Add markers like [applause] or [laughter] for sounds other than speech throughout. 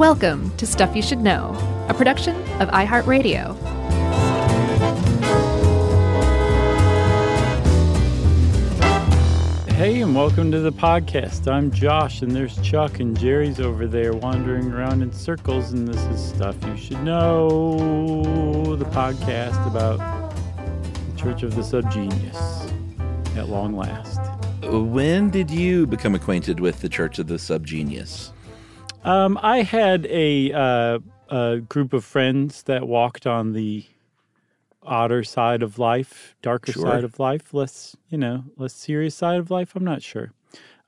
Welcome to Stuff You Should Know, a production of iHeartRadio. Hey, and welcome to the podcast. I'm Josh, and there's Chuck, and Jerry's over there wandering around in circles, and this is Stuff You Should Know, the podcast about the Church of the Subgenius at long last. When did you become acquainted with the Church of the Subgenius? Um, I had a, uh, a group of friends that walked on the odder side of life, darker Sure. side of life, less you know, less serious side of life. I'm not sure.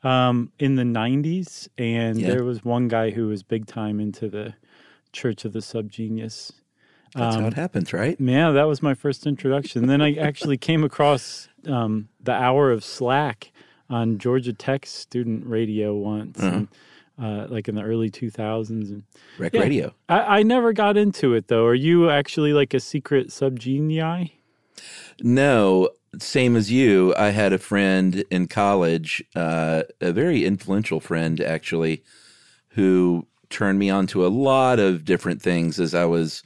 Um, in the '90s, and Yeah. there was one guy who was big time into the Church of the Subgenius. That's Um, how it happens, right? Yeah, that was my first introduction. then I actually came across um, the hour of Slack on Georgia Tech student radio once, Uh-huh. and, uh, like in the early 2000s. And WREK yeah. Radio. I, I never got into it though. Are you actually like a secret subgenii? No, same as you. I had a friend in college, uh, a very influential friend actually, who turned me on to a lot of different things as I was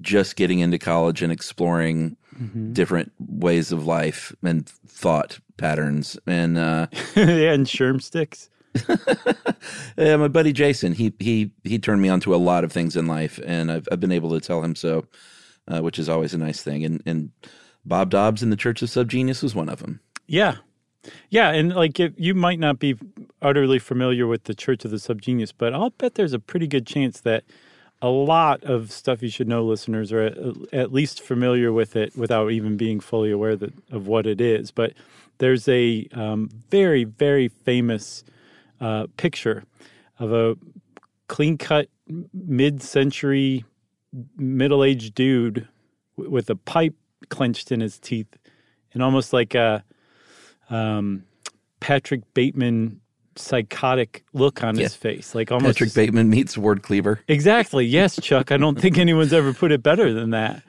just getting into college and exploring different ways of life and thought patterns. And uh, [laughs] yeah, and Sherm sticks. [laughs] Yeah, my buddy Jason, he he he turned me on to a lot of things in life, and I've I've been able to tell him so, uh, which is always a nice thing. And and Bob Dobbs in the Church of Subgenius was one of them. Yeah. Yeah, and like you might not be utterly familiar with the Church of the Subgenius, but I'll bet there's a pretty good chance that a lot of stuff you should know listeners are at, at least familiar with it without even being fully aware that, of what it is. But there's a um, very, very famous uh, picture of a clean cut, mid century, middle aged dude w- with a pipe clenched in his teeth and almost like a um, Patrick Bateman psychotic look on his face. Like almost Patrick Bateman meets Ward Cleaver. Exactly. Yes, Chuck. I don't think anyone's ever put it better than that.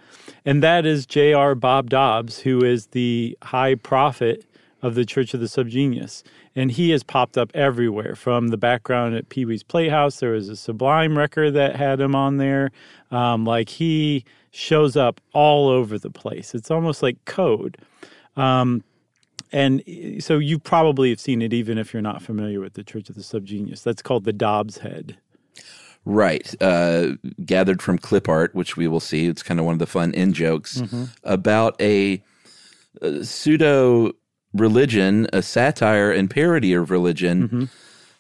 And that is J.R. Bob Dobbs, who is the high prophet of the Church of the Subgenius. And he has popped up everywhere from the background at Pee Wee's Playhouse. There was a Sublime record that had him on there. Um, like he shows up all over the place. It's almost like code. Um, and eh, so you probably have seen it even if you're not familiar with the Church of the Subgenius. That's called the Dobbs head. Right. Uh, gathered from clip art, which we will see. It's kind of one of the fun in jokes about a, a pseudo religion, a satire and parody of religion.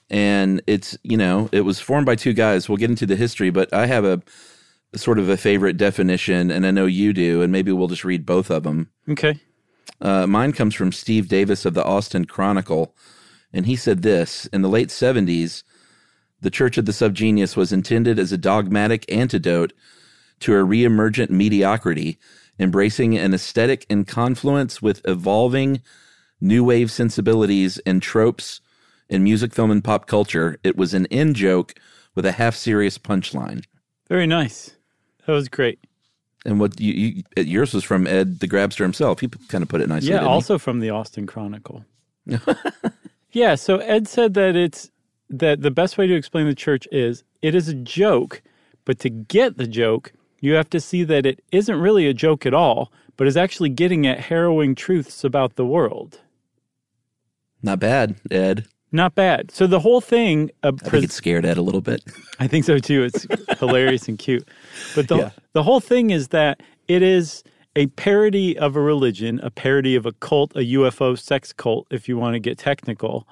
And it's, you know, it was formed by two guys. We'll get into the history, but I have a sort of a favorite definition, and I know you do, and maybe we'll just read both of them. Okay. Uh, mine comes from Steve Davis of the Austin Chronicle, and he said this In the late 70s, the Church of the Subgenius was intended as a dogmatic antidote to a reemergent mediocrity, embracing an aesthetic in confluence with evolving new wave sensibilities and tropes in music, film, and pop culture. It was an in joke with a half serious punchline. Very nice. That was great. And what you, you yours was from Ed the Grabster himself. He kind of put it nicely. Yeah, didn't he? also from the Austin Chronicle. [laughs] yeah, so Ed said that it's that the best way to explain the church is it is a joke, but to get the joke, you have to see that it isn't really a joke at all, but is actually getting at harrowing truths about the world. Not bad, Ed. Not bad. So the whole thing, uh, I think it scared Ed a little bit. [laughs] I think so too. It's [laughs] hilarious and cute. But the Yeah. the whole thing is that it is a parody of a religion, a parody of a cult, a UFO sex cult, if you want to get technical.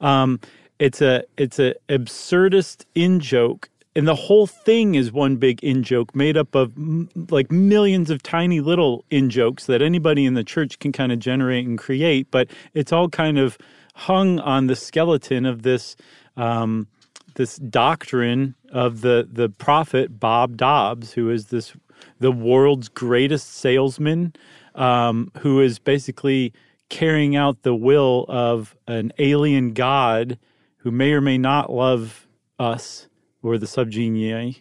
Um, it's a it's a absurdist in joke, and the whole thing is one big in joke made up of m- like millions of tiny little in jokes that anybody in the church can kind of generate and create. But it's all kind of hung on the skeleton of this. Um, this doctrine of the the prophet Bob Dobbs, who is this the world's greatest salesman, um, who is basically carrying out the will of an alien god who may or may not love us or the subgenii,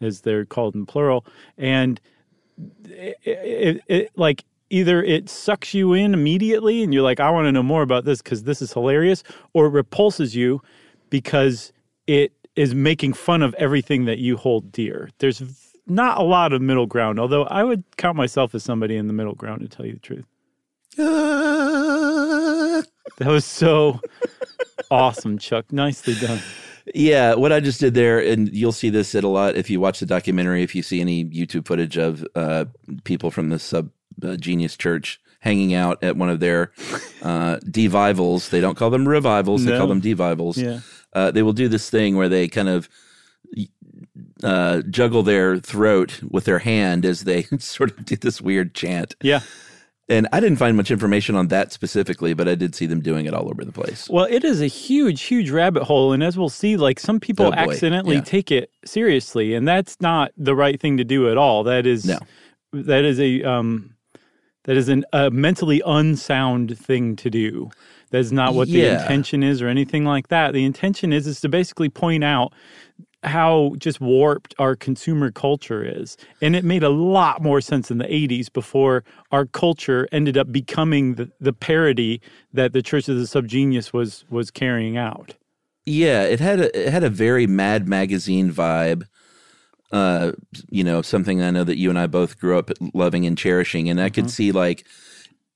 as they're called in plural, and it, it, it, like either it sucks you in immediately and you're like, I want to know more about this because this is hilarious, or it repulses you because it is making fun of everything that you hold dear. There's not a lot of middle ground, although I would count myself as somebody in the middle ground to tell you the truth. [laughs] That was so awesome, Chuck. Nicely done. Yeah, what I just did there, and you'll see this at a lot if you watch the documentary, if you see any YouTube footage of uh, people from the Sub uh, Genius Church hanging out at one of their uh, devivals. They don't call them revivals; they call them devivals. Yeah. Uh, they will do this thing where they kind of uh, juggle their throat with their hand as they [laughs] sort of do this weird chant. Yeah. And I didn't find much information on that specifically, but I did see them doing it all over the place. Well, it is a huge, huge rabbit hole. And as we'll see, like some people Oh, accidentally Yeah. take it seriously, and that's not the right thing to do at all. That is No. that is a um that is an, a mentally unsound thing to do. That's not what the intention is or anything like that. The intention is is to basically point out how just warped our consumer culture is. And it made a lot more sense in the 80s before our culture ended up becoming the, the parody that the Church of the Subgenius was was carrying out. Yeah, it had a it had a very Mad Magazine vibe. Uh, you know, something I know that you and I both grew up loving and cherishing, and I could see like,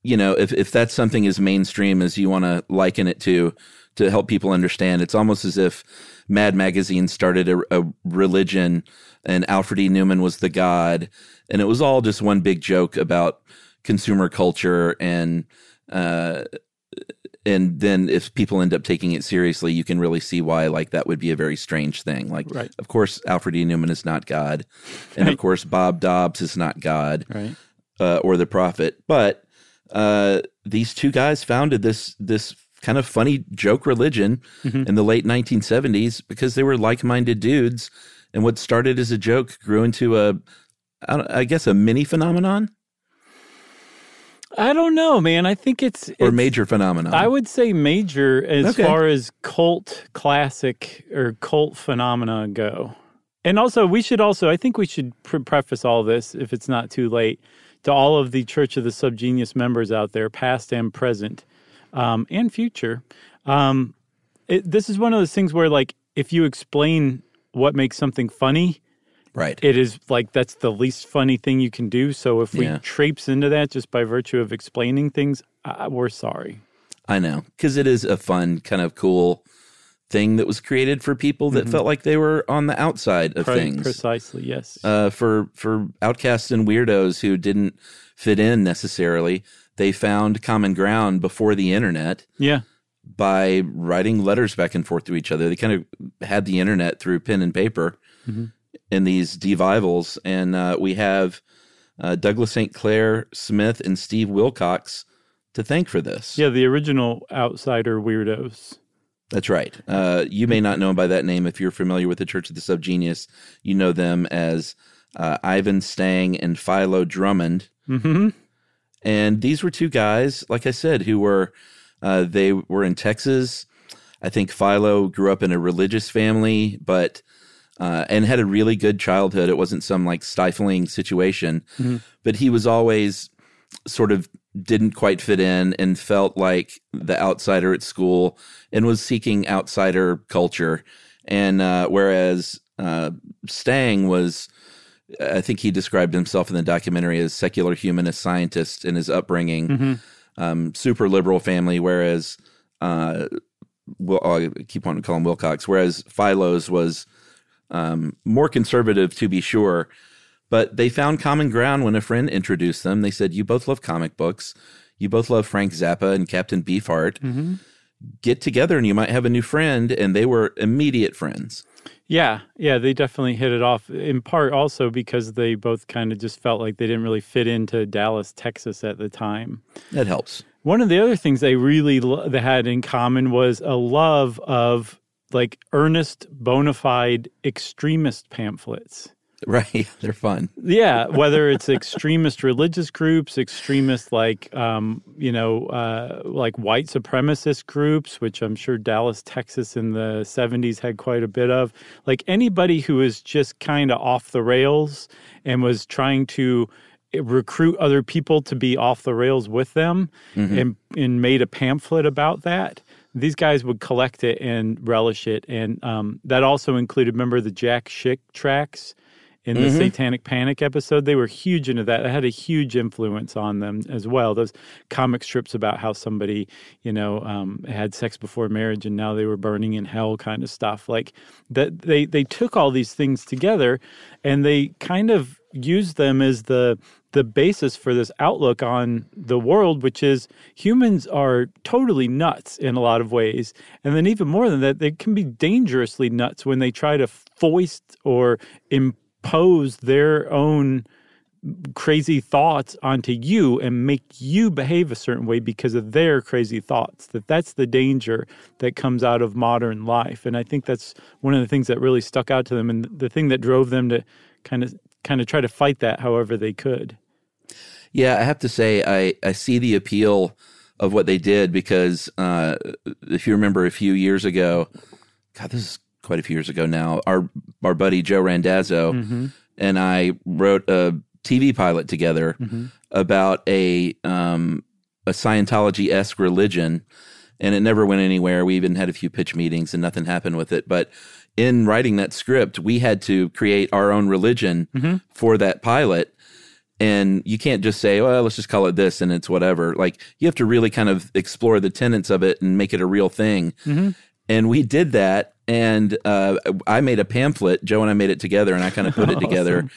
you know, if if that's something as mainstream as you want to liken it to, to help people understand, it's almost as if Mad Magazine started a, a religion, and Alfred E. Neuman was the god, and it was all just one big joke about consumer culture and. Uh, and then if people end up taking it seriously, you can really see why like that would be a very strange thing. Like, Right. of course, Alfred E. Neuman is not God, and of course, Bob Dobbs is not God Right. uh, or the prophet. But uh, these two guys founded this this kind of funny joke religion in the late 1970s because they were like minded dudes, and what started as a joke grew into a I don't- I guess a mini phenomenon I don't know, man. I think it's, or it's- major phenomenon. I would say major as Okay. far as cult classic or cult phenomena go. And also, we should also, I think we should pre- preface all this, if it's not too late, to all of the Church of the Subgenius members out there, past and present um, and future. Um, it, this is one of those things where, like, if you explain what makes something funny, right. it is like that's the least funny thing you can do. So if we Yeah. traipse into that just by virtue of explaining things, uh, we're sorry. I know because it is a fun, kind of cool thing that was created for people that felt like they were on the outside of Pre- things. Precisely, yes. Uh, for for outcasts and weirdos who didn't fit in necessarily, they found common ground before the internet yeah. by writing letters back and forth to each other. They kind of had the internet through pen and paper in these devivals, and uh, we have uh, Douglas St. Clair Smith and Steve Wilcox to thank for this. Yeah, the original outsider weirdos. That's right. Uh, you may not know them by that name if you're familiar with the Church of the Subgenius. You know them as uh, Ivan Stang and Philo Drummond. hmm And these were two guys, like I said, who were uh, they were in Texas. I think Philo grew up in a religious family, but uh, and had a really good childhood. It wasn't some like stifling situation, but he was always sort of didn't quite fit in and felt like the outsider at school and was seeking outsider culture. And uh, whereas uh, Stang was, I think he described himself in the documentary as secular humanist scientist in his upbringing, um, super liberal family. Whereas, uh, well, I keep wanting to call him Wilcox. Whereas Philo's was um, more conservative, to be sure. But they found common ground when a friend introduced them. They said, "You both love comic books. You both love Frank Zappa and Captain Beefheart. Get together, and you might have a new friend." And they were immediate friends. Yeah, yeah, they definitely hit it off. In part, also because they both kind of just felt like they didn't really fit into Dallas, Texas at the time. That helps. One of the other things they really lo- they had in common was a love of like earnest, bona fide extremist pamphlets. Right? [laughs] They're fun. Yeah, whether it's extremist religious groups, extremist like um, you know, uh, like white supremacist groups, which I'm sure Dallas, Texas in the 70s had quite a bit of. Like anybody who is just kind of off the rails and was trying to recruit other people to be off the rails with them and and made a pamphlet about that. These guys would collect it and relish it, and um, that also included. Remember the Jack Chick tracks in the Satanic Panic episode? They were huge into that. It had a huge influence on them as well. Those comic strips about how somebody, you know, um, had sex before marriage and now they were burning in hell, kind of stuff. Like that, they they took all these things together, and they kind of used them as the the basis for this outlook on the world, which is humans are totally nuts in a lot of ways. And then, even more than that, they can be dangerously nuts when they try to foist or impose their own crazy thoughts onto you and make you behave a certain way because of their crazy thoughts that that's the danger that comes out of modern life. And i think that's one of the things that really stuck out to them and the thing that drove them to kind of kind of try to fight that however they could. Yeah, I have to say, I, I see the appeal of what they did because uh, if you remember a few years ago, God, this is quite a few years ago now, our, our buddy Joe Randazzo mm-hmm. and I wrote a TV pilot together mm-hmm. about a, um, a Scientology esque religion. And it never went anywhere. We even had a few pitch meetings and nothing happened with it. But in writing that script, we had to create our own religion mm-hmm. for that pilot and you can't just say, well, let's just call it this and it's whatever. Like you have to really kind of explore the tenets of it and make it a real thing. And we did that. And uh, I made a pamphlet. Joe and I made it together and I kind of put it [laughs] together.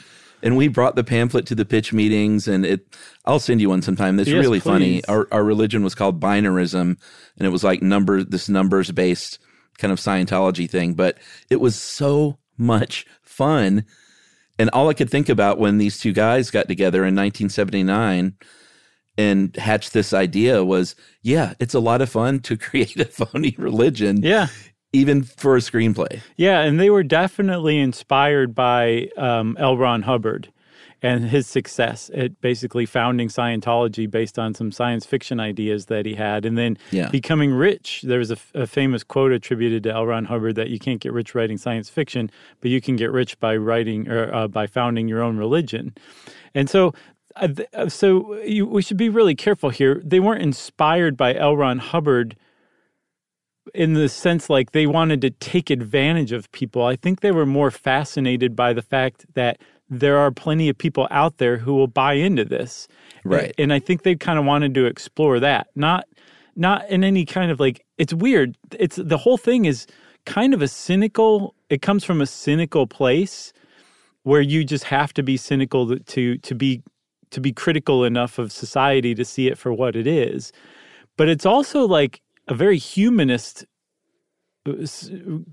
And we brought the pamphlet to the pitch meetings and it, I'll send you one sometime. It's Yes, really funny. Our, our religion was called binarism and it was like number, this numbers based kind of Scientology thing, but it was so much fun. And all I could think about when these two guys got together in 1979 and hatched this idea was, yeah, it's a lot of fun to [laughs] create a phony religion, yeah even for a screenplay. Yeah, and they were definitely inspired by um, L. Ron Hubbard and his success at basically founding Scientology based on some science fiction ideas that he had, and then Yeah. becoming rich. There's a, a famous quote attributed to L. Ron Hubbard that you can't get rich writing science fiction, but you can get rich by writing or uh, by founding your own religion. And so. Uh, uh, so you, we should be really careful here. They weren't inspired by L. Ron Hubbard in the sense like they wanted to take advantage of people. I think they were more fascinated by the fact that there are plenty of people out there who will buy into this. Right. And I think they kind of wanted to explore that. Not not in any kind of like it's weird. It's the whole thing is kind of a cynical it comes from a cynical place where you just have to be cynical to, to be to be critical enough of society to see it for what it is. But it's also like a very humanist uh,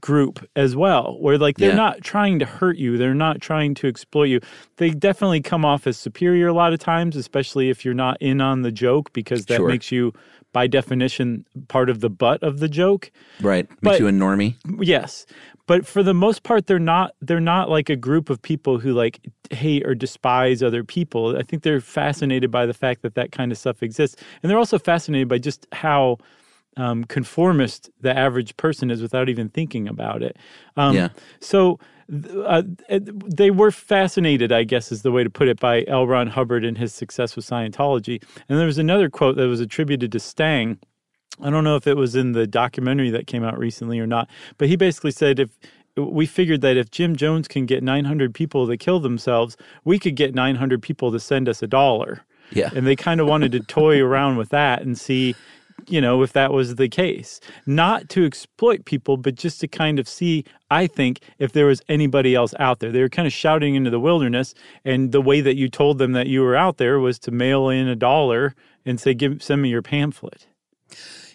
group as well where like they're Yeah. not trying to hurt you they're not trying to exploit you they definitely come off as superior a lot of times especially if you're not in on the joke because that Sure. makes you by definition part of the butt of the joke Right. Makes But- you a normie. yes but for the most part they're not they're not like a group of people who like hate or despise other people i think they're fascinated by the fact that that kind of stuff exists and they're also fascinated by just how um, conformist the average person is without even thinking about it um, Yeah. so uh, they were fascinated, I guess is the way to put it, by L. Ron Hubbard and his success with Scientology. And there was another quote that was attributed to Stang. I don't know if it was in the documentary that came out recently or not, but he basically said if we figured that if Jim Jones can get 900 people to kill themselves, we could get 900 people to send us a dollar. Yeah. And they kind of wanted to toy around with that and see, you know, if that was the case. Not to exploit people, but just to kind of see, I think, if there was anybody else out there. They were kind of shouting into the wilderness. And the way that you told them that you were out there was to mail in a dollar and say, Give, send me your pamphlet.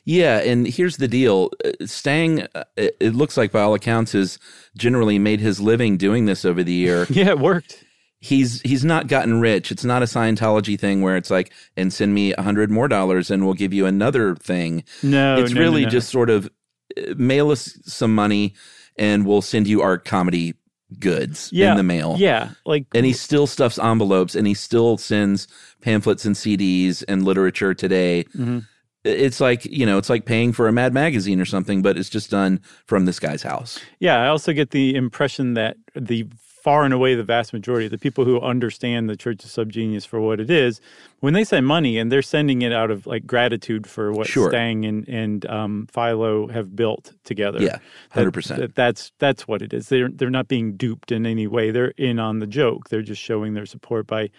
Yeah, and here's the deal: Uh, Stang, uh, it it looks like by all accounts, has generally made his living doing this over the year. [laughs] Yeah, it worked. He's he's not gotten rich. It's not a Scientology thing where it's like, and send me a hundred more dollars, and we'll give you another thing. No, it's no, no, really no. just sort of uh, mail us some money, and we'll send you our comedy goods yeah, in the mail. Yeah, like And he still stuffs envelopes, and he still sends pamphlets and CDs and literature today. Mm-hmm. It's like you know, it's like paying for a Mad magazine or something, but it's just done from this guy's house. Yeah, I also get the impression that the far and away the vast majority, the people who understand the Church of Subgenius for what it is, when they send money and they're sending it out of like gratitude for what Sure. Stang and and um, Philo have built together. Yeah, That- 100%. that- that's that's what it is. They're they're not being duped in any way. They're in on the joke. They're just showing their support by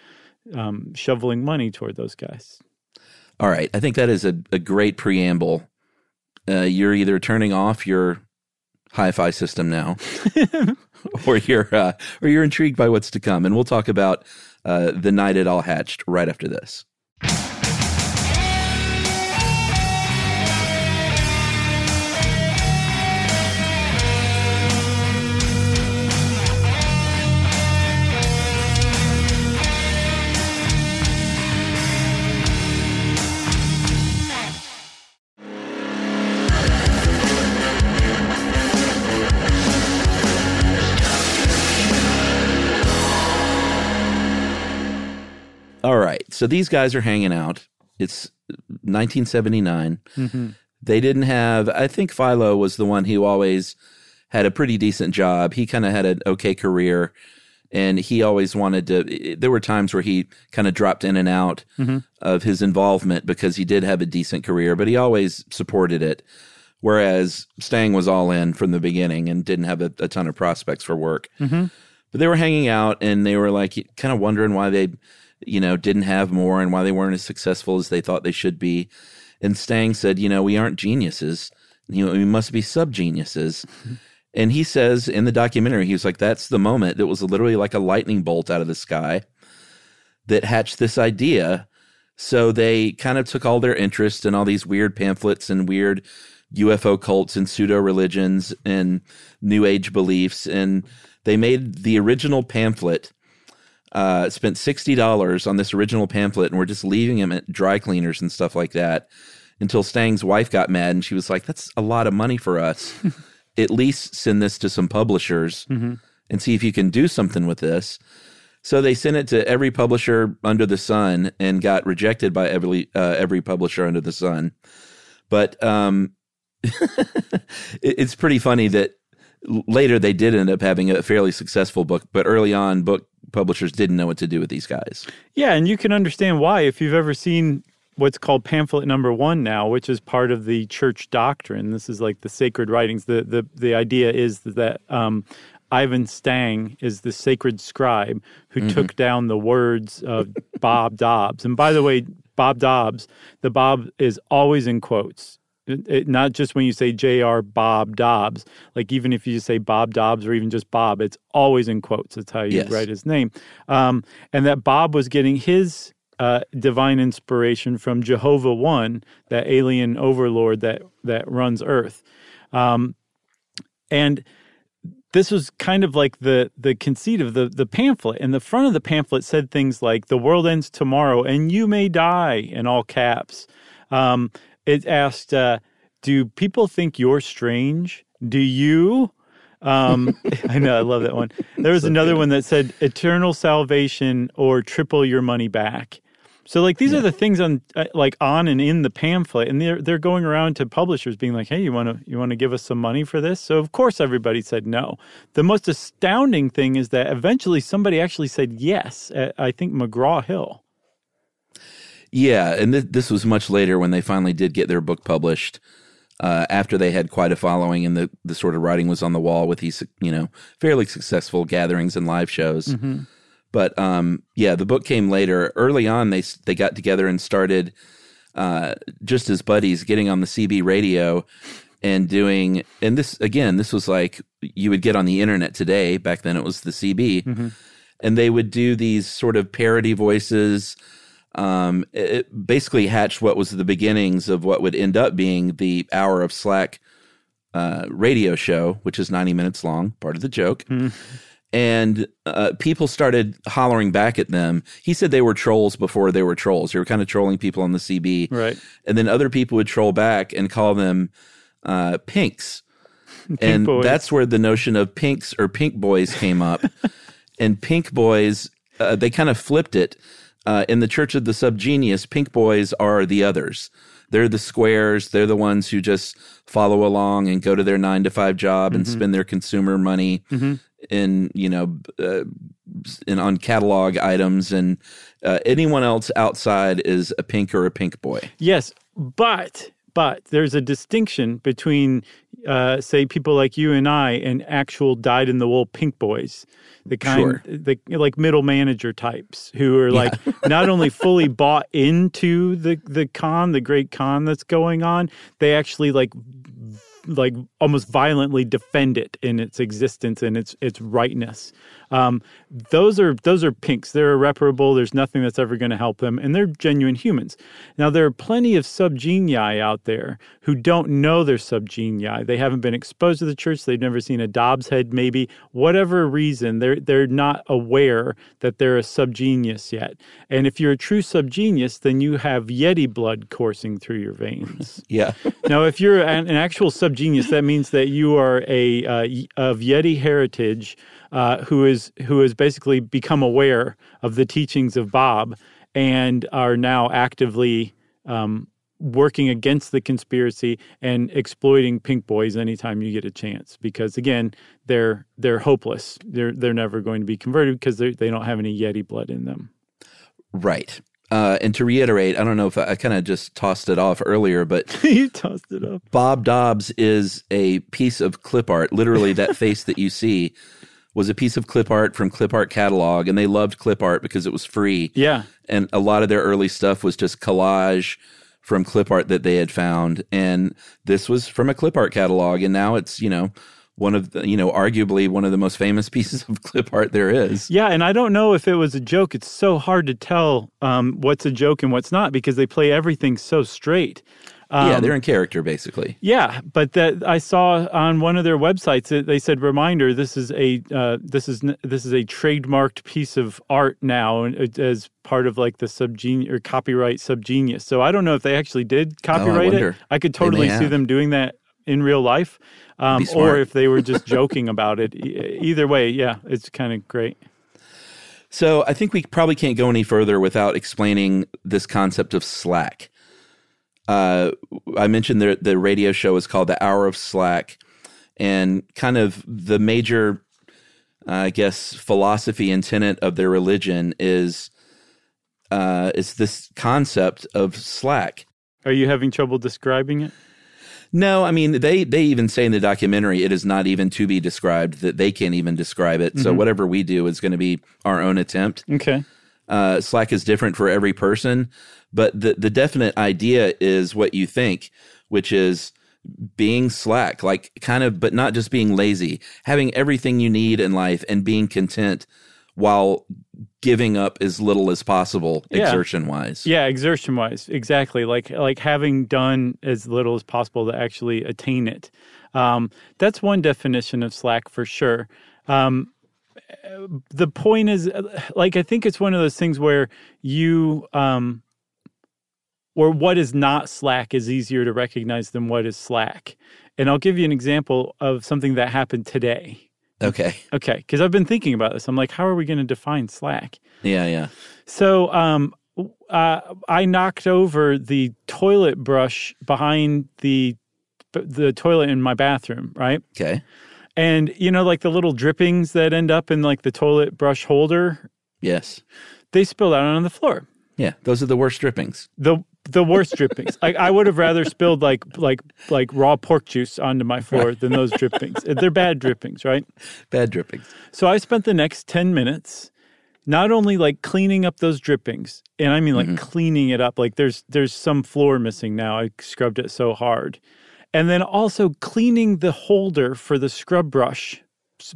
um, shoveling money toward those guys. All right. I think that is a, a great preamble. Uh, you're either turning off your hi-fi system now, [laughs] [laughs] or you're uh, or you're intrigued by what's to come, and we'll talk about uh, the night it all hatched right after this. So these guys are hanging out. It's 1979. Mm-hmm. They didn't have, I think Philo was the one who always had a pretty decent job. He kind of had an okay career. And he always wanted to. There were times where he kind of dropped in and out mm-hmm. of his involvement because he did have a decent career, but he always supported it. Whereas Stang was all in from the beginning and didn't have a, a ton of prospects for work mm-hmm. but they were hanging out and they were like kind of wondering why they you know didn't have more and why they weren't as successful as they thought they should be. And stang said you know we aren't geniuses. You know we must be sub geniuses mm-hmm. and he says in the documentary he was like that's the moment that was literally like a lightning bolt out of the sky that hatched this idea. So they kind of took all their interest in all these weird pamphlets and weird UFO cults and pseudo religions and new age beliefs. And they made the original pamphlet, uh, spent $60 on this original pamphlet, and we're just leaving him at dry cleaners and stuff like that until Stang's wife got mad and she was like, That's a lot of money for us. [laughs] at least send this to some publishers and see if you can do something with this. So they sent it to every publisher under the sun and got rejected by every uh, every publisher under the sun. But um, [laughs] it- it's pretty funny that later they did end up having a fairly successful book, but early on, book publishers didn't know what to do with these guys. Yeah, and you can understand why if you've ever seen what's called pamphlet number one now, which is part of the church doctrine. This is like the sacred writings. The the the idea is that um, Ivan Stang is the sacred scribe who took down the words of Bob Dobbs. And by the way, Bob Dobbs, the Bob is always in quotes. It- it- not just when you say J.R. Bob Dobbs, like even if you just say Bob Dobbs or even just Bob, it's always in quotes. That's how you Yes. write his name. Um, and that Bob was getting his uh, divine inspiration from Jehovah One, that alien overlord that that runs Earth. Um, and this was kind of like the the conceit of the the pamphlet. And the front of the pamphlet said things like "The world ends tomorrow, and you may die" in all caps. Um, it asked, uh, "Do people think you're strange? Do you?" Um, [laughs] I know, I love that one. There was another one that said "Eternal salvation or triple your money back." So, like, these are the things on, uh, like, on and in the pamphlet, and they're they're going around to publishers, being like, "Hey, you want to you want to give us some money for this?" So, of course, everybody said no. The most astounding thing is that eventually somebody actually said yes. At, I think McGraw Hill. Yeah, and th- this was much later when they finally did get their book published. Uh, after they had quite a following and the, the sort of writing was on the wall with these, you know, fairly successful gatherings and live shows. But um, yeah, the book came later. Early on, they they got together and started uh, just as buddies, getting on the CB radio and doing. And this again, this was like you would get on the internet today. Back then, it was the CB, and they would do these sort of parody voices um, it basically hatched what was the beginnings of what would end up being the hour of Slack uh, radio show, which is 90 minutes long, part of the joke. And uh, people started hollering back at them. He said they were trolls before they were trolls. They were kind of trolling people on the CB. Right. And then other people would troll back and call them uh, pinks. [laughs] and boys. that's where the notion of pinks or pink boys came up. [laughs] and pink boys, uh, they kind of flipped it. Uh, in the Church of the Subgenius, pink boys are the others. They're the squares. They're the ones who just follow along and go to their nine to five job and spend their consumer money in you know uh, in on catalog items and uh, anyone else outside is a pink or a pink boy Yes, but but there's a distinction between, uh, say, people like you and I and actual dyed in the wool pink boys, the kind, Sure. the like middle manager types who are like not only fully [laughs] bought into the the con, the great con that's going on, they actually like like almost violently defend it in its existence and its its rightness. Um, those are those are pinks. They're irreparable. There's nothing that's ever going to help them, and they're genuine humans. Now there are plenty of subgenii out there who don't know they're subgenii. They haven't been exposed to the church. They've never seen a Dobbs head, maybe whatever reason. They're they're not aware that they're a subgenius yet. And if you're a true subgenius, then you have Yeti blood coursing through your veins. [laughs] yeah Now, if you're an, an actual subgenius, that means that you are a uh, of Yeti heritage, uh, who is who has basically become aware of the teachings of Bob and are now actively um, working against the conspiracy and exploiting pink boys anytime you get a chance. Because again, they're they're hopeless. They're they're never going to be converted because they don't have any Yeti blood in them. right uh, and to reiterate i don't know if i, I kind of just tossed it off earlier but [laughs] you tossed it up. bob dobbs is a piece of clip art literally that [laughs] face that you see was a piece of clip art from clip art catalog and they loved clip art because it was free Yeah. and a lot of their early stuff was just collage from clip art that they had found and this was from a clip art catalog and now it's you know one of the you know arguably one of the most famous [laughs] pieces of clip art there is Yeah, and I don't know if it was a joke. It's so hard to tell um, what's a joke and what's not because they play everything so straight. Um, yeah they're in character basically Yeah, but that I saw on one of their websites that they said, "Reminder: This is a uh, this is this is a trademarked piece of art now, and as part of like the subgenius or copyright subgenius." So I don't know if they actually did copyright it. I could totally see them doing that in real life, um, or if they were just [laughs] joking about it. E- Either way, yeah, it's kind of great. So I think we probably can't go any further without explaining this concept of Slack. Uh, I mentioned the the radio show is called the Hour of Slack, and kind of the major, uh, I guess, philosophy and tenet of their religion is uh, is this concept of Slack. Are you having trouble describing it? No, I mean they they even say in the documentary it is not even to be described that they can't even describe it. So whatever we do is going to be our own attempt. Okay. Uh, Slack is different for every person, but the the definite idea is what you think, which is being slack, like kind of, but not just being lazy, having everything you need in life and being content while giving up as little as possible Yeah. exertion wise. Yeah, exertion wise, exactly. Like like having done as little as possible to actually attain it. Um, that's one definition of slack for sure. Um, the point is, like I think it's one of those things where you, um, or what is not slack is easier to recognize than what is slack. And I'll give you an example of something that happened today. Okay. [laughs] Okay, because I've been thinking about this. I'm like, how are we going to define slack? Yeah. Yeah. So um, uh, I knocked over the toilet brush behind the the toilet in my bathroom, right? Okay. And you know, like the little drippings that end up in like the toilet brush holder, Yes. they spilled out on the floor. Yeah. Those are the worst drippings. The the worst drippings. Like I would have rather spilled like like like raw pork juice onto my floor than those drippings. They're bad drippings, right? Bad drippings. So I spent the next 10 minutes not only like cleaning up those drippings, and I mean like mm-hmm. cleaning it up, like there's there's some floor missing now. I scrubbed it so hard. And then also cleaning the holder for the scrub brush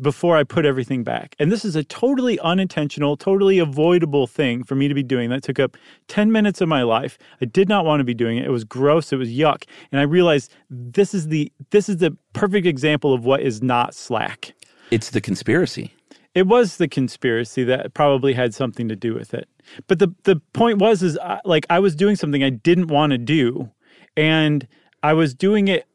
before I put everything back. And this is a totally unintentional, totally avoidable thing for me to be doing. That took up 10 minutes of my life. I did not want to be doing it. It was gross, it was yuck. And I realized this is the this is the perfect example of what is not slack. It's the conspiracy. It was the conspiracy that probably had something to do with it. But the the point was is I, like I was doing something I didn't want to do and I was doing it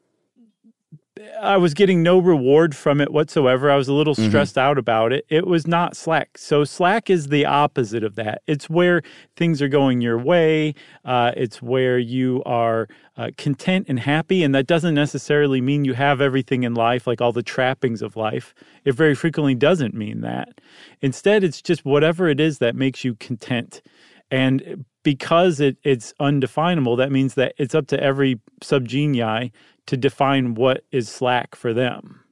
I was getting no reward from it whatsoever. I was a little stressed out about it. It was not Slack. So Slack is the opposite of that. It's where things are going your way. Uh, it's where you are uh, content and happy, and that doesn't necessarily mean you have everything in life, like all the trappings of life. It very frequently doesn't mean that. Instead, it's just whatever it is that makes you content. And because it, it's undefinable, that means that it's up to every subgenii to define what is slack for them.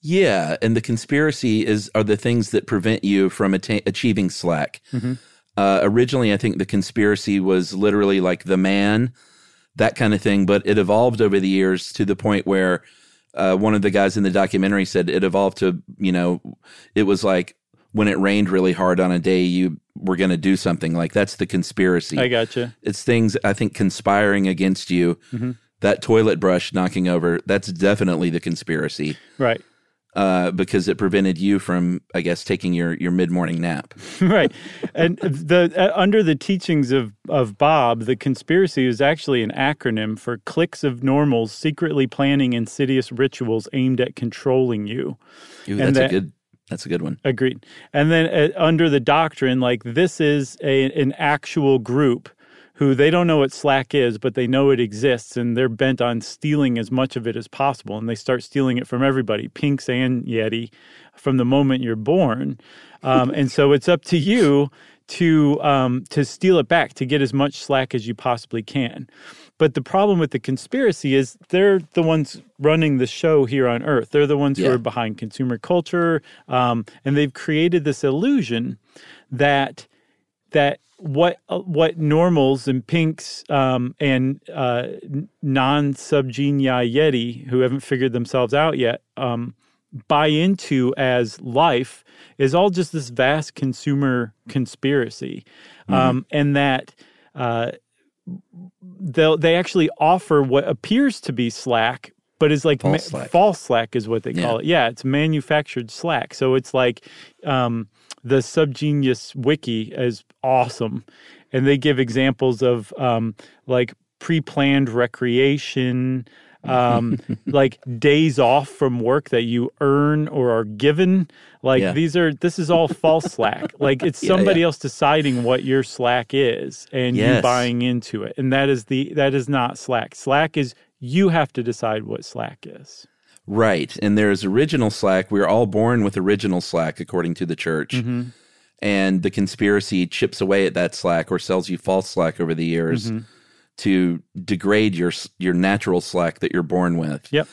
Yeah, and the conspiracy is are the things that prevent you from atta- achieving slack. Uh, originally, I think the conspiracy was literally like the man, that kind of thing, but it evolved over the years to the point where uh, one of the guys in the documentary said it evolved to you know it was like when it rained really hard on a day you were going to do something like that's the conspiracy. I gotcha. it's things I think conspiring against you. That toilet brush knocking over, that's definitely the conspiracy Right. uh, because it prevented you from, I guess, taking your, your mid morning nap. [laughs] right. And the uh, under the teachings of of Bob, the conspiracy is actually an acronym for cliques of normals secretly planning insidious rituals aimed at controlling you. Ooh, And that's a good. That's a good one. Agreed. And then uh, under the doctrine, like this is a, an actual group who they don't know what Slack is, but they know it exists, and they're bent on stealing as much of it as possible. And they start stealing it from everybody, Pinks and Yeti, from the moment you're born. Um, and so it's up to you to um, to steal it back, to get as much Slack as you possibly can. But the problem with the conspiracy is they're the ones running the show here on Earth. They're the ones who are behind consumer culture, um, and they've created this illusion that that what what normals and pinks um, and uh, non subgenii yeti who haven't figured themselves out yet um, buy into as life is all just this vast consumer conspiracy, um, and that. Uh, they'll they actually offer what appears to be slack but is like False slack. false slack is what they Yeah. call it yeah it's manufactured slack so it's like um, the subgenius wiki is awesome and they give examples of um, like pre-planned recreation um, [laughs] like days off from work that you earn or are given like Yeah. these are this is all false slack [laughs] like it's somebody yeah. else deciding what your slack is and you Yes. buying into it and that is the that is not slack slack is you have to decide what slack is Right. And there's original slack. We're all born with original slack, according to the church. Mm-hmm. And the conspiracy chips away at that slack or sells you false slack over the years Mm-hmm. To degrade your your natural slack that you're born with. yep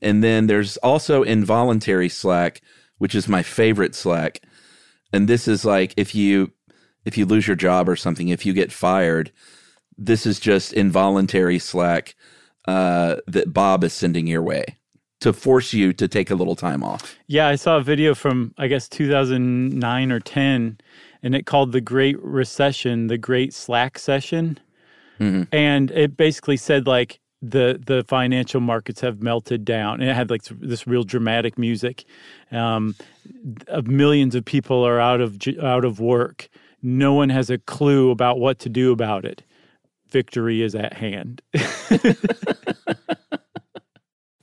And then there's also involuntary slack, which is my favorite slack. And this is like if you if you lose your job or something, if you get fired, this is just involuntary slack uh, that Bob is sending your way to force you to take a little time off. Yeah, I saw a video from I guess 2009 or 10 and it called the Great Recession, the Great Slack Session. And it basically said like the the financial markets have melted down and it had like this real dramatic music. Um of millions of people are out of out of work. No one has a clue about what to do about it. Victory is at hand. [laughs]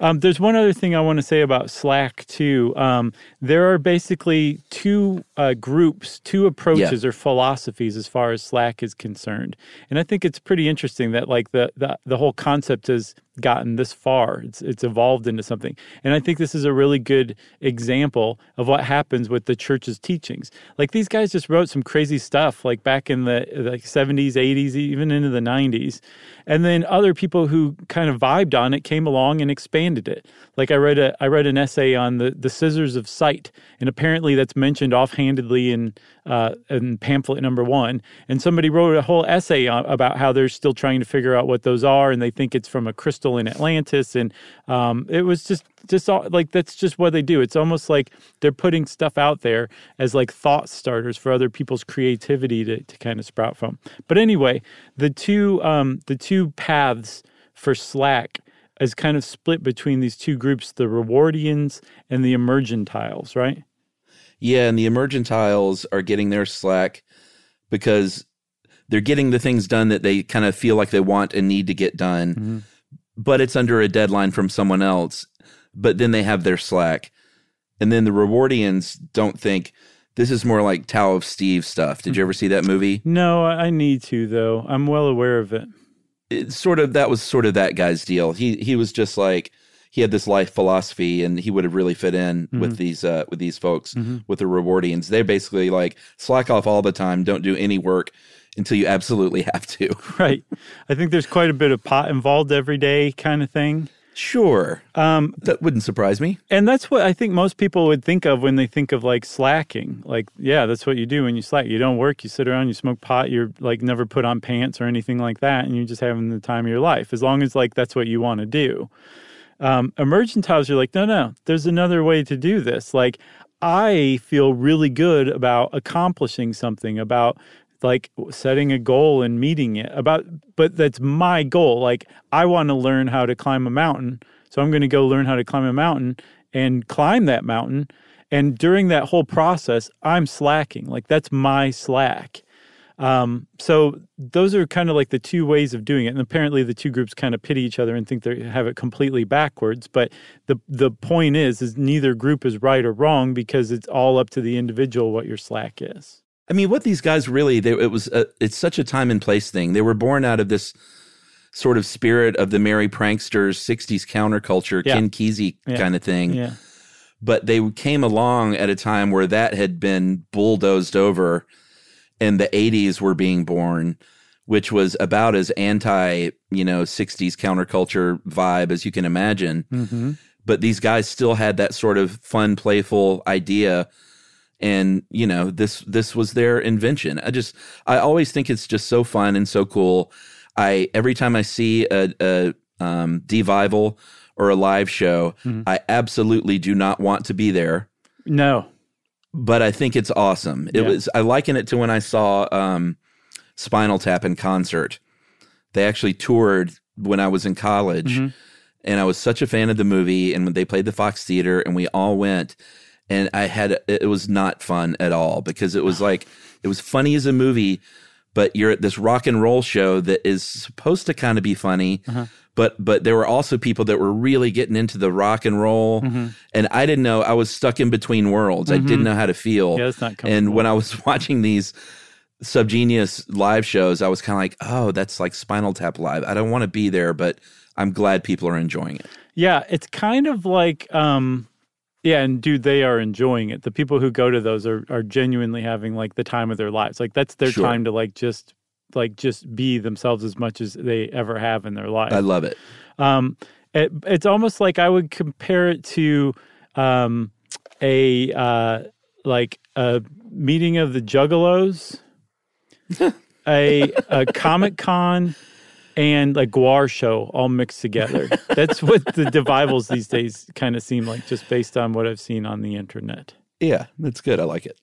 Um, there's one other thing I want to say about Slack too. Um, there are basically two uh, groups, two approaches or philosophies as far as Slack is concerned, and I think it's pretty interesting that like the the, the whole concept has gotten this far. It's it's evolved into something, and I think this is a really good example of what happens with the church's teachings. Like these guys just wrote some crazy stuff, like back in the like 70s, 80s, even into the 90s, and then other people who kind of vibed on it came along and expanded it. Like I read a I read an essay on the the scissors of sight, and apparently that's mentioned offhandedly in uh, in pamphlet number one. And somebody wrote a whole essay on, about how they're still trying to figure out what those are, and they think it's from a crystal in Atlantis. And um, it was just just all, like that's just what they do. It's almost like they're putting stuff out there as like thought starters for other people's creativity to, to kind of sprout from. But anyway, the two um, the two paths for Slack is kind of split between these two groups: the Rewardians and the Emergentiles, right? Yeah, and the emergentiles are getting their slack because they're getting the things done that they kind of feel like they want and need to get done. But it's under a deadline from someone else. But then they have their slack. And then the Rewardians don't think this is more like Tao of Steve stuff. Did you ever see that movie? No, I need to though. I'm well aware of it. It's sort of that was sort of that guy's deal. He he was just like he had this life philosophy and he would have really fit in with these uh with these folks with the Rewardians. They're basically like slack off all the time, don't do any work until you absolutely have to. [laughs] Right. I think there's quite a bit of pot involved every day kind of thing. Sure. Um that wouldn't surprise me. And that's what I think most people would think of when they think of like slacking. Like, yeah, that's what you do when you slack. You don't work, you sit around, you smoke pot, you're like never put on pants or anything like that, and you're just having the time of your life. As long as like that's what you want to do. Um, emergentiles are like, no, no, there's another way to do this. Like, I feel really good about accomplishing something, about like setting a goal and meeting it about but that's my goal like i want to learn how to climb a mountain so i'm going to go learn how to climb a mountain and climb that mountain and during that whole process i'm slacking like that's my slack. Um, so those are kind of like the two ways of doing it and apparently the two groups kind of pity each other and think they have it completely backwards but the the point is is neither group is right or wrong because it's all up to the individual what your slack is I mean, what these guys really, they, it was, a, it's such a time and place thing. They were born out of this sort of spirit of the Merry Pranksters, 60s counterculture, Yeah. Ken Kesey Yeah. kind of thing. yeah But they came along at a time where that had been bulldozed over and the 80s were being born, which was about as anti, you know, 60s counterculture vibe as you can imagine. mm-hmm. But these guys still had that sort of fun, playful idea and you know this this was their invention. I just i always think it's just so fun and so cool. I every time i see a, a um devival or a live show i absolutely do not want to be there. No. But i think it's awesome. It Yeah. was i liken it to when i saw um spinal tap in concert. They actually toured when i was in college and I was such a fan of the movie. And when they played the Fox Theater, and we all went, and I had it was not fun at all because it was like it was funny as a movie, but you're at this rock and roll show that is supposed to kind of be funny. Uh-huh. But but there were also people that were really getting into the rock and roll, mm-hmm. and I didn't know I was stuck in between worlds. I didn't mm-hmm. know how to feel. Yeah, that's not and when I was [laughs] watching these Subgenius live shows, I was kind of like, oh, that's like Spinal Tap live. I don't want to be there, but I'm glad people are enjoying it. Yeah, it's kind of like um yeah, and dude, they are enjoying it. The people who go to those are are genuinely having like the time of their lives. Like that's their Sure. time to like just like just be themselves as much as they ever have in their life. I love it. Um, it, it's almost like I would compare it to um, a uh, like a meeting of the Juggalos, [laughs] a a Comic Con, and a Gwar show all mixed together. [laughs] That's what the Devivals these days kind of seem like, just based on what I've seen on the internet. Yeah, that's good. I like it.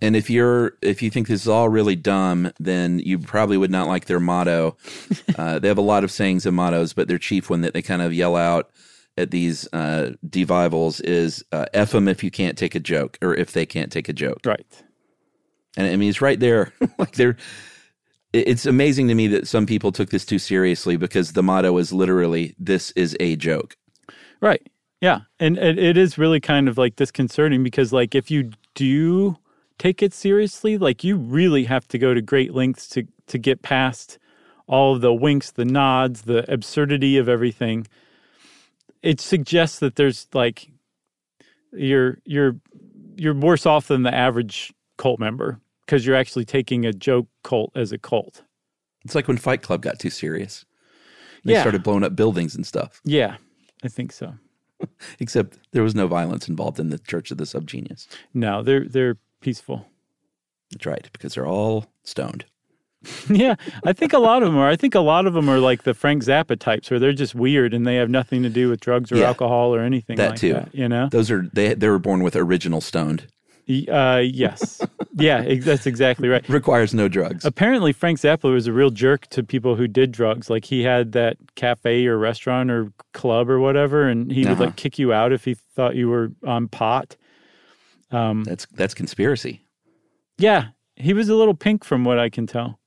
And if you're if you think this is all really dumb, then you probably would not like their motto. [laughs] uh, they have a lot of sayings and mottos, but their chief one that they kind of yell out at these uh, devivals is uh, "F them if you can't take a joke, or if they can't take a joke." Right. And I mean, it's right there. [laughs] like they're. It- It's amazing to me that some people took this too seriously because the motto is literally "This is a joke." Right. Yeah. And it, it is really kind of like disconcerting because, like, if you do take it seriously, like, you really have to go to great lengths to, to get past all the winks, the nods, the absurdity of everything. It suggests that there's like, you're, you're, you're worse off than the average cult member because you're actually taking a joke cult as a cult. It's like when Fight Club got too serious. They Yeah. started blowing up buildings and stuff. Yeah. I think so. [laughs] Except there was no violence involved in the Church of the Subgenius. No, they're, they're peaceful. That's right, because they're all stoned. [laughs] Yeah, I think a lot of them are. I think a lot of them are like the Frank Zappa types, where they're just weird and they have nothing to do with drugs or Yeah. alcohol or anything That like too. that. You know? Those are they. They were born with original stoned. Uh, yes, [laughs] yeah, ex- that's exactly right. Requires no drugs. Apparently, Frank Zappa was a real jerk to people who did drugs. Like he had that cafe or restaurant or club or whatever, and he would Uh-huh. like kick you out if he thought you were on pot. That's that's conspiracy. Yeah, he was a little pink from what I can tell.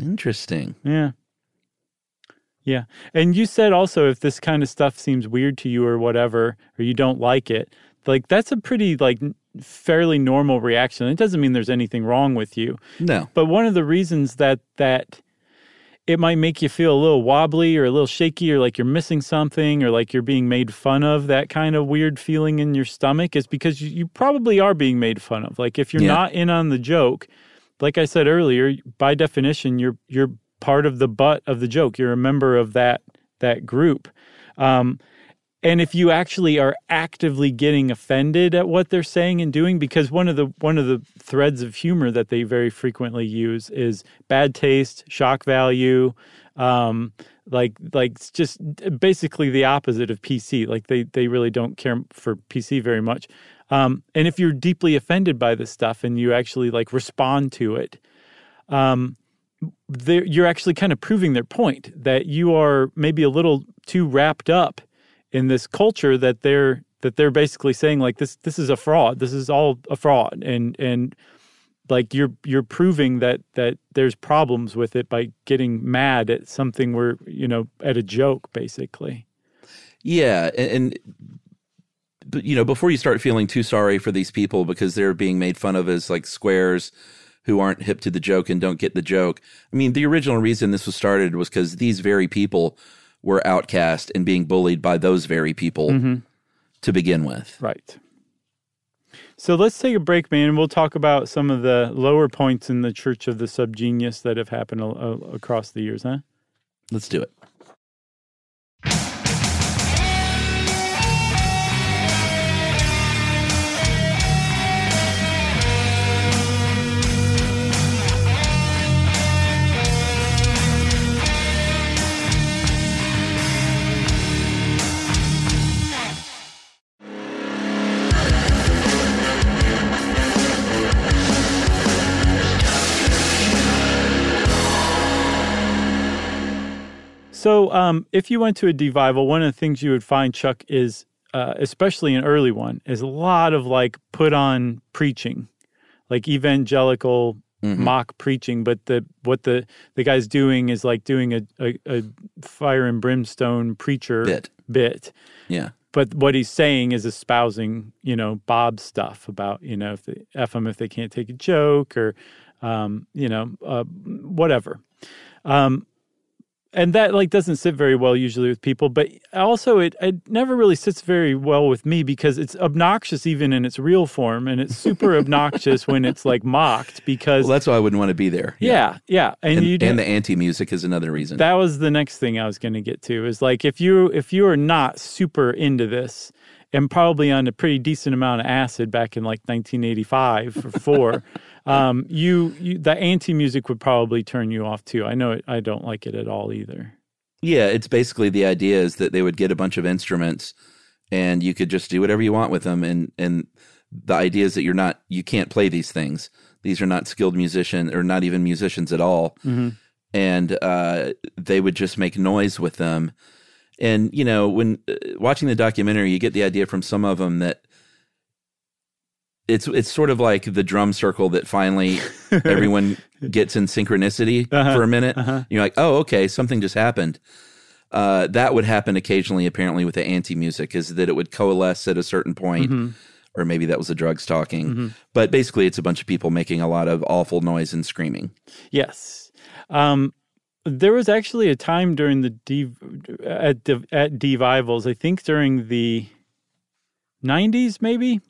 Interesting. Yeah. Yeah. And you said also if this kind of stuff seems weird to you or whatever, or you don't like it, like that's a pretty like fairly normal reaction. It doesn't mean there's anything wrong with you. No. But one of the reasons that that it might make you feel a little wobbly or a little shaky or like you're missing something or like you're being made fun of, that kind of weird feeling in your stomach is because you, you probably are being made fun of. Like if you're Yeah. not in on the joke, like I said earlier, by definition, you're you're part of the butt of the joke. You're a member of that that group. Um, and if you actually are actively getting offended at what they're saying and doing because one of the one of the threads of humor that they very frequently use is bad taste shock value um, like like it's just basically the opposite of pc like they they really don't care for pc very much. Um, and if you're deeply offended by this stuff and you actually like respond to it um, you're actually kind of proving their point that you are maybe a little too wrapped up in this culture that they're that they're basically saying like this this is a fraud. This is all a fraud. And and like you're you're proving that that there's problems with it by getting mad at something where you know at a joke basically. Yeah, and, and you know, before you start feeling too sorry for these people because they're being made fun of as like squares who aren't hip to the joke and don't get the joke. I mean, the original reason this was started was because these very people were outcast and being bullied by those very people mm-hmm. to begin with. right so let's take a break man and we'll talk about some of the lower points in the church of the subgenius that have happened a- a- across the years huh Let's do it. So, um, if you went to a devival, one of the things you would find, Chuck, is uh, especially an early one, is a lot of like put on preaching, like evangelical mock preaching. But the what the the guy's doing is like doing a, a, a fire and brimstone preacher Bit. bit. Yeah. But what he's saying is espousing, you know, Bob's stuff about, you know, if they f them if they can't take a joke or, um, you know, uh, whatever. Um, and that like doesn't sit very well usually with people but also it, it never really sits very well with me because it's obnoxious even in its real form and it's super [laughs] obnoxious when it's like mocked because Well, that's why I wouldn't want to be there. yeah yeah and, And, you and the anti music is another reason. that was the next thing I was going to get to is like if you if you are not super into this and probably on a pretty decent amount of acid back in like 1985 or 4 [laughs] um you, you the anti music would probably turn you off too. I know it, I don't like it at all either. Yeah, it's basically the idea is that they would get a bunch of instruments and you could just do whatever you want with them and and the idea is that you're not you can't play these things. These are not skilled musicians or not even musicians at all. And uh, they would just make noise with them. And you know, when uh, watching the documentary, you get the idea from some of them that it's it's sort of like the drum circle that finally [laughs] everyone gets in synchronicity for a minute. You're like, oh, okay, something just happened. Uh, that would happen occasionally, apparently, with the anti music, is that it would coalesce at a certain point, or maybe that was the drugs talking. But basically, it's a bunch of people making a lot of awful noise and screaming. Yes. Um, there was actually a time during the dev- at at devivals, I think during the '90s, maybe,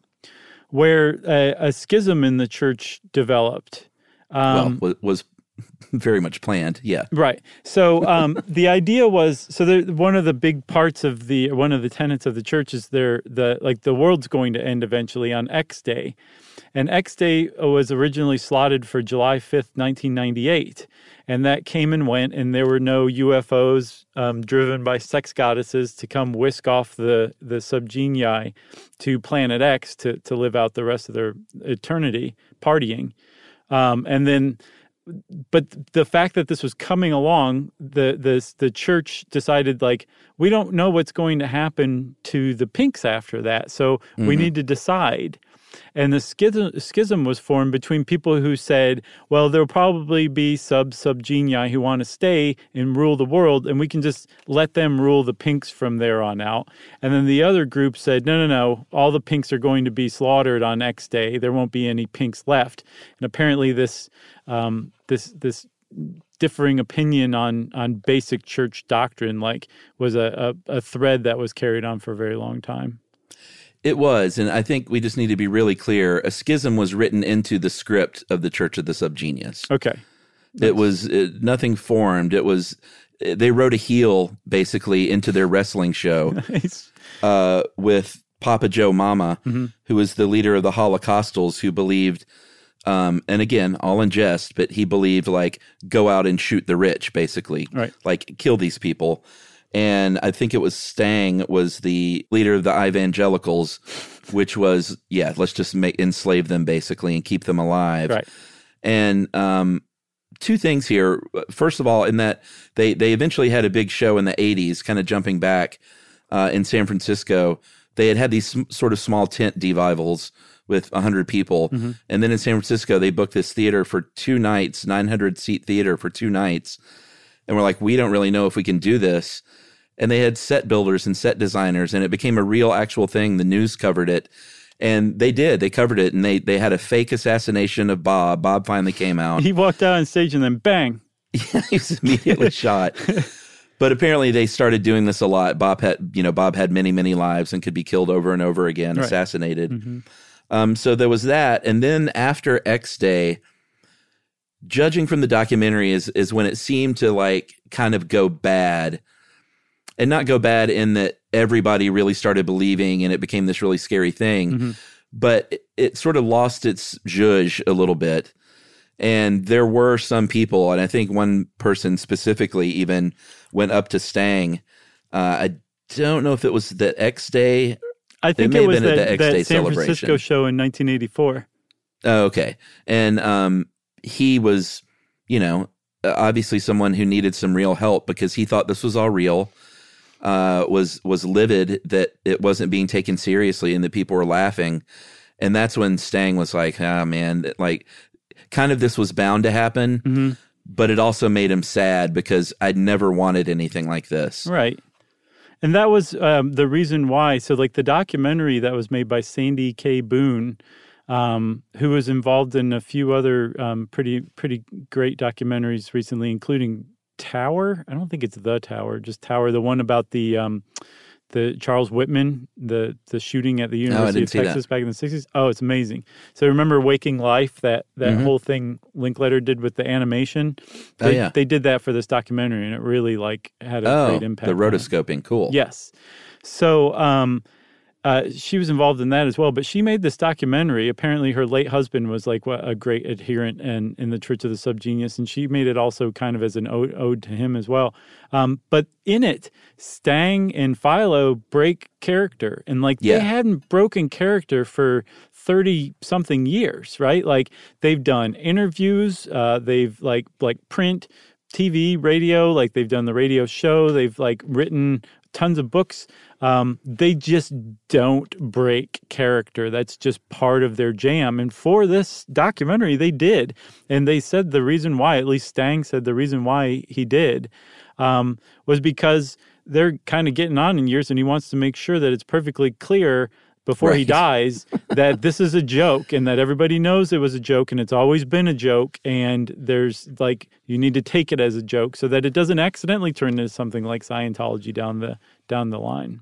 where a, a schism in the church developed. Um, well, was, was very much planned. Yeah. Right. So um, [laughs] the idea was so there, one of the big parts of the one of the tenets of the church is there the like the world's going to end eventually on X Day, and X Day was originally slotted for July fifth, nineteen ninety eight, and that came and went, and there were no UFOs um, driven by sex goddesses to come whisk off the the subgenii to Planet X to to live out the rest of their eternity partying, um, and then but the fact that this was coming along, the the the church decided like we don't know what's going to happen to the pinks after that, so we need to decide. And the schism, schism was formed between people who said, well, there'll probably be sub subgenii who want to stay and rule the world, and we can just let them rule the pinks from there on out. And then the other group said, no, no, no, all the pinks are going to be slaughtered on X day. There won't be any pinks left. And apparently, this um, this this differing opinion on on basic church doctrine like was a, a, a thread that was carried on for a very long time. It was, and I think we just need to be really clear. A schism was written into the script of the Church of the Subgenius. Okay, it was it, nothing formed. It was they wrote a heel basically into their wrestling show [laughs] nice. uh, with Papa Joe Mama, Mm-hmm. who was the leader of the Holocaustals, who believed, um, and again, all in jest, but he believed like go out and shoot the rich, basically, Right. like kill these people. And I think it was Stang was the leader of the evangelicals, which was yeah, let's just make enslave them basically and keep them alive. right. And um, two things here. First of all, in that they they eventually had a big show in the '80s, kind of jumping back uh, in San Francisco. They had had these sort of small tent devivals with 100 people. And then in San Francisco, they booked this theater for two nights, 900 seat theater for two nights. And we're like, we don't really know if we can do this. And they had set builders and set designers, and it became a real actual thing. The news covered it. And they did. They covered it, and they they had a fake assassination of Bob. Bob finally came out. [laughs] He walked out on stage and then bang. [laughs] he was immediately [laughs] shot. But apparently, they started doing this a lot. Bob had, you know, Bob had many, many lives and could be killed over and over again, Right. assassinated. Um, so there was that, and then after X Day, judging from the documentary, is is when it seemed to like kind of go bad, and not go bad in that everybody really started believing, and it became this really scary thing. But it, it sort of lost its zhuzh a little bit. And there were some people, and I think one person specifically even went up to Stang. Uh, I don't know if it was the X Day. I think may it have was been at that, the X that Day San Francisco show in 1984. Oh, okay. And um, he was, you know, obviously someone who needed some real help because he thought this was all real. Uh, was was livid that it wasn't being taken seriously and that people were laughing, and that's when Stang was like, "Ah, man, like, kind of this was bound to happen." Mm-hmm. But it also made him sad because I'd never wanted anything like this. Right. And that was um, the reason why. So, like the documentary that was made by Sandy K. Boone, um, who was involved in a few other um, pretty pretty great documentaries recently, including Tower. I don't think it's the Tower, just Tower. The one about the um, the Charles Whitman, the the shooting at the University didn't of. Texas back in the sixties. Oh, it's amazing. So remember Waking Life, that that Mhm. whole thing Linklater did with the animation. Oh, They, yeah. they did that for this documentary, and it really like had a Oh, great impact. the rotoscoping, cool. Yes. So um, uh, she was involved in that as well. But she made this documentary. Apparently, her late husband was like what, a great adherent and in the Church of the Subgenius, and she made it also kind of as an ode, ode to him as well. Um, but in it, Stang and Philo break character, and like Yeah. they hadn't broken character for thirty something years, right? Like they've done interviews, uh, they've like like print. TV, radio, like they've done the radio show, they've like written tons of books. Um, they just don't break character. That's just part of their jam. And for this documentary, they did. And they said the reason why, at least Stang said the reason why he did, um, was because they're kind of getting on in years and he wants to make sure that it's perfectly clear before he [laughs] dies that this is a joke and that everybody knows it was a joke and it's always been a joke and there's like you need to take it as a joke so that it doesn't accidentally turn into something like Scientology down the down the line.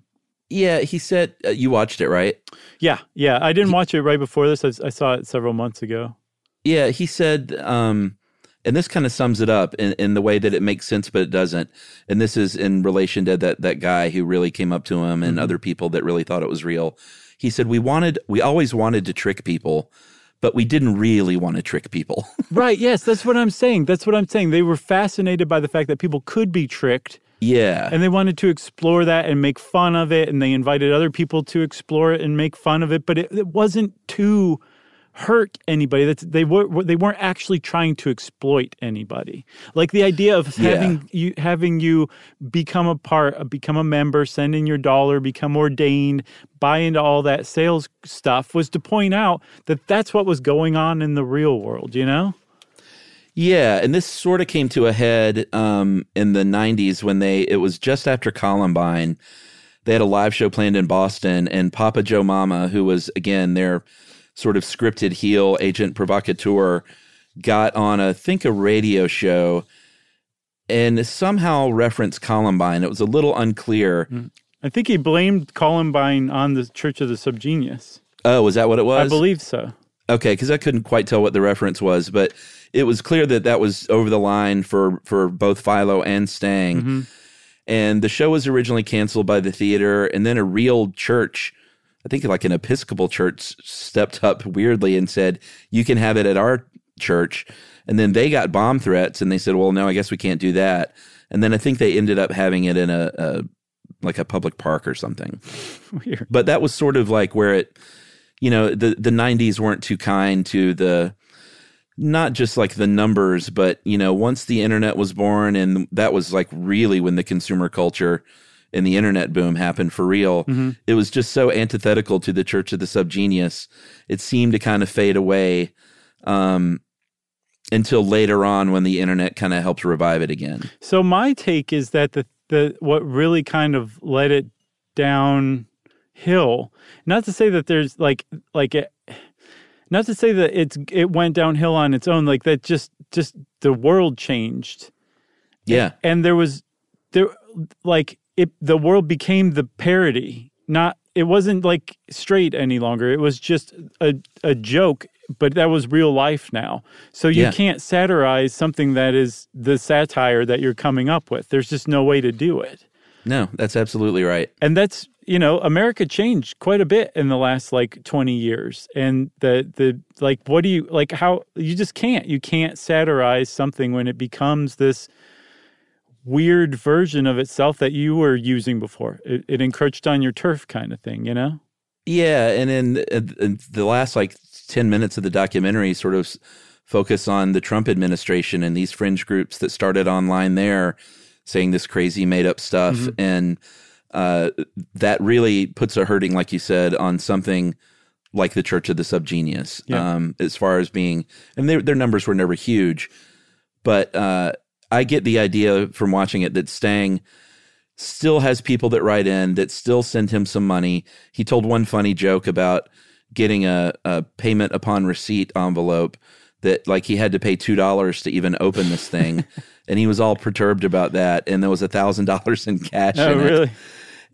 Yeah, he said uh, you watched it, right? Yeah, yeah. I didn't watch it right before this. I, I saw it several months ago. Yeah, he said, um, and this kind of sums it up in, in the way that it makes sense, but it doesn't. And this is in relation to that that guy who really came up to him and other people that really thought it was real. He said, "We wanted, we always wanted to trick people, but we didn't really want to trick people." [laughs] Right. Yes, that's what I'm saying. That's what I'm saying. They were fascinated by the fact that people could be tricked yeah, and they wanted to explore that and make fun of it and they invited other people to explore it and make fun of it but it, it wasn't too hurt anybody. That's they were they weren't actually trying to exploit anybody. Like the idea of Yeah. having you having you become a part, become a member, send in your dollar, become ordained, buy into all that sales stuff was to point out that that's what was going on in the real world. You know? Yeah, and this sort of came to a head um, in the '90s when they it was just after Columbine. They had a live show planned in Boston, and Papa Joe Mama, who was again their sort of scripted heel agent provocateur, got on a I think a radio show and somehow referenced Columbine. It was a little unclear. I think he blamed Columbine on the Church of the Subgenius. Oh, was that what it was? I believe so. Okay, because I couldn't quite tell what the reference was, but it was clear that that was over the line for for both Philo and Stang. Mm-hmm. And the show was originally canceled by the theater, and then a real church, I think like an Episcopal church, stepped up weirdly and said, "You can have it at our church." And then they got bomb threats, and they said, "Well, no, I guess we can't do that." And then I think they ended up having it in a, a like a public park or something [laughs] Weird. but that was sort of like where it you know the the 90s weren't too kind to the not just like the numbers but you know once the internet was born and that was like really when the consumer culture and the internet boom happened for real it was just so antithetical to the church of the subgenius it seemed to kind of fade away um until later on when the internet kind of helped revive it again So my take is that the the what really kind of led it downhill. Not to say that there's like like it, not to say that it's it went downhill on its own. Like that just just the world changed yeah and there was there like it the world became the parody. Not it wasn't like straight any longer. It was just a a joke. But that was real life now. So you Yeah. can't satirize something that is the satire that you're coming up with. There's just no way to do it. no that's absolutely right And that's, you know, America changed quite a bit in the last like 20 years. And the the like what do you like how you just can't. You can't satirize something when it becomes this weird version of itself that you were using before. It, it encroached on your turf kind of thing, you know? Yeah, and in, in uh, the last like ten minutes of the documentary, sort of focus on the Trump administration and these fringe groups that started online there, saying this crazy made up stuff, mm-hmm. and uh, that really puts a hurting, like you said, on something like the Church of the Subgenius. Yeah. Um, as far as being, and their their numbers were never huge, but uh, I get the idea from watching it that Stang still has people that write in that still send him some money. He told one funny joke about getting a, a payment upon receipt envelope that like he had to pay two dollars to even open this thing. [laughs] and he was all perturbed about that. And there was a thousand dollars in cash. Oh, in it.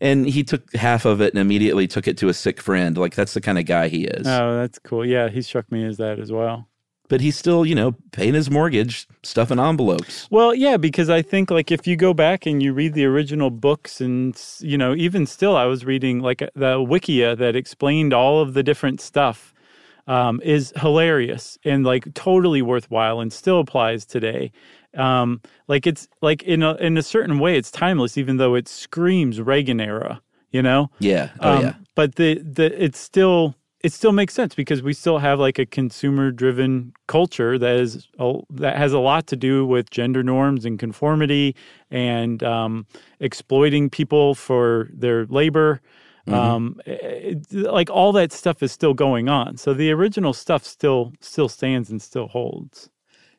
And he took half of it and immediately took it to a sick friend. Like that's the kind of guy he is. Oh, that's cool. Yeah, he struck me as that as well. But he's still, you know, paying his mortgage, stuffing envelopes. Well, yeah, because I think like if you go back and you read the original books, and you know, even still, I was reading like the Wikia that explained all of the different stuff. Um, is hilarious and like totally worthwhile and still applies today. Um, like it's like in a in a certain way, it's timeless, even though it screams Reagan era. You know, Yeah. Oh um, yeah. But the the it's still it still makes sense because we still have like a consumer driven culture that is that has a lot to do with gender norms and conformity and um, exploiting people for their labor. Um, it- like all that stuff is still going on. So the original stuff still still stands and still holds.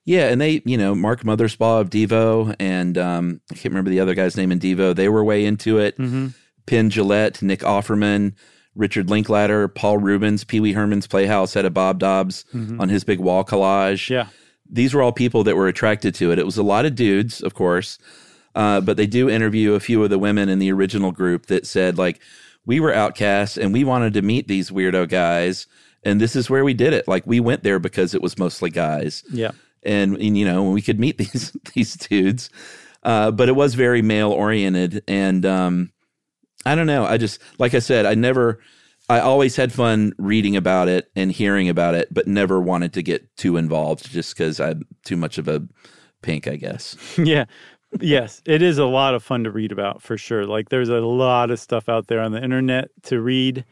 Yeah, and they, you know, Mark Mothersbaugh of Devo and um, I can't remember the other guy's name in Devo. They were way into it. Mm-hmm. Penn Jillette, Nick Offerman, Richard Linklater, Paul Reubens, Pee Wee Herman's Playhouse had a Bob Dobbs on his big wall collage. Yeah. These were all people that were attracted to it. It was a lot of dudes, of course, uh, but they do interview a few of the women in the original group that said, like, we were outcasts and we wanted to meet these weirdo guys. And this is where we did it. Like, we went there because it was mostly guys Yeah. And, and you know we could meet [laughs] these these dudes uh, but it was very male oriented and um, i don't know i just like i said i never i always had fun reading about it and hearing about it but never wanted to get too involved just because i'm too much of a pink i guess [laughs] yeah. Yes, it is a lot of fun to read about for sure. Like there's a lot of stuff out there on the internet to read.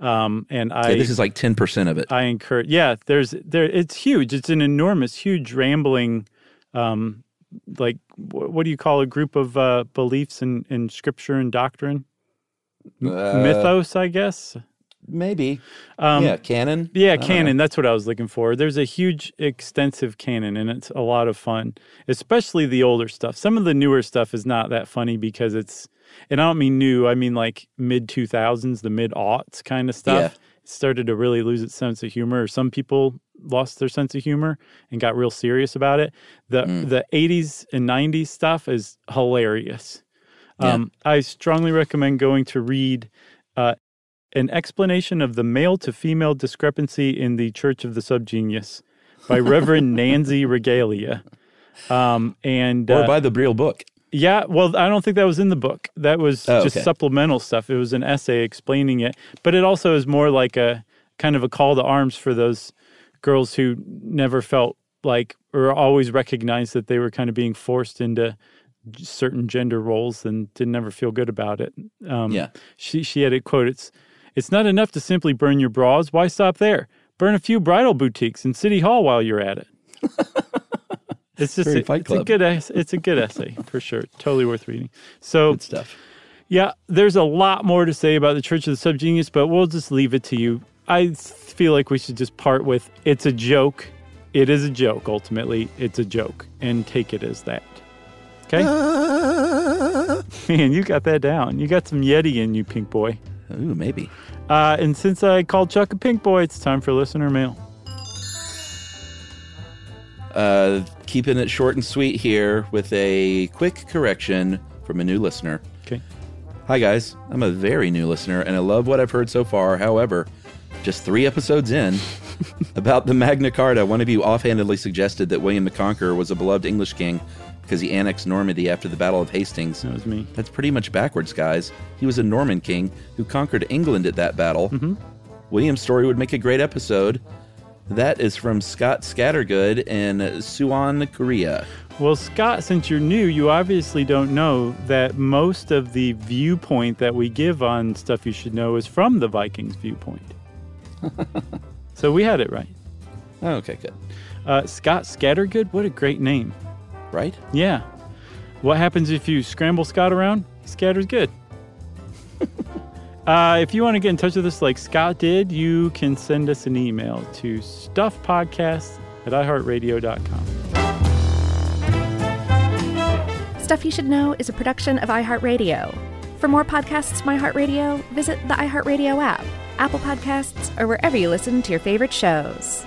Um, and I Yeah, this is like 10% of it. I encourage. Yeah, there's there. It's huge. It's an enormous, huge, rambling, um, like wh- what do you call a group of uh, beliefs in in scripture and doctrine? M- Uh, Mythos, I guess. Maybe. Um, yeah, canon. Yeah, canon. know. That's what I was looking for. There's a huge, extensive canon, and it's a lot of fun, especially the older stuff. Some of the newer stuff is not that funny because it's, and I don't mean new, I mean like mid 2000s, the mid aughts kind of stuff. Yeah. Started to really lose its sense of humor, some people lost their sense of humor and got real serious about it. The Mm. the 80s and 90s stuff is hilarious. Yeah. Um, I strongly recommend going to read uh, an explanation of the male to female discrepancy in the Church of the Subgenius by Reverend [laughs] Nancy Regalia. Um, and Or uh, by the real book. Yeah, well, I don't think that was in the book. That was Oh, just okay. supplemental stuff. It was an essay explaining it, but it also is more like a kind of a call to arms for those girls who never felt like or always recognized that they were kind of being forced into certain gender roles and didn't ever feel good about it. Um, Yeah. she she had a quote. It's it's not enough to simply burn your bras. Why stop there? Burn a few bridal boutiques in City Hall while you're at it. [laughs] It's just a, Fight it's a good ess- it's a good essay for sure. Totally worth reading. So Good stuff. yeah, there's a lot more to say about the Church of the Subgenius, but we'll just leave it to you. I feel like we should just part with it's a joke. It is a joke. Ultimately, it's a joke, and take it as that. Okay, [laughs] man, you got that down. You got some Yeti in you, Pink Boy. Ooh, maybe. Uh, and since I called Chuck a Pink Boy, it's time for listener mail. Uh, keeping it short and sweet here with a quick correction from a new listener. Okay. Hi, guys. I'm a very new listener and I love what I've heard so far. However, just three episodes in, [laughs] about the Magna Carta, one of you offhandedly suggested that William the Conqueror was a beloved English king because he annexed Normandy after the Battle of Hastings. That was me. That's pretty much backwards, guys. He was a Norman king who conquered England at that battle. William's story would make a great episode. That is from Scott Scattergood in Suwon, Korea. Well, Scott, since you're new, you obviously don't know that most of the viewpoint that we give on stuff you should know is from the Vikings' viewpoint. [laughs] so we had it right. Oh, okay, good. Uh, Scott Scattergood, what a great name. Right? Yeah. What happens if you scramble Scott around? Scatters good. [laughs] uh, if you want to get in touch with us like Scott did, you can send us an email to stuffpodcast at iheartradio.com. Stuff You Should Know is a production of iHeartRadio. For more podcasts from iHeartRadio, visit the iHeartRadio app, Apple Podcasts, or wherever you listen to your favorite shows.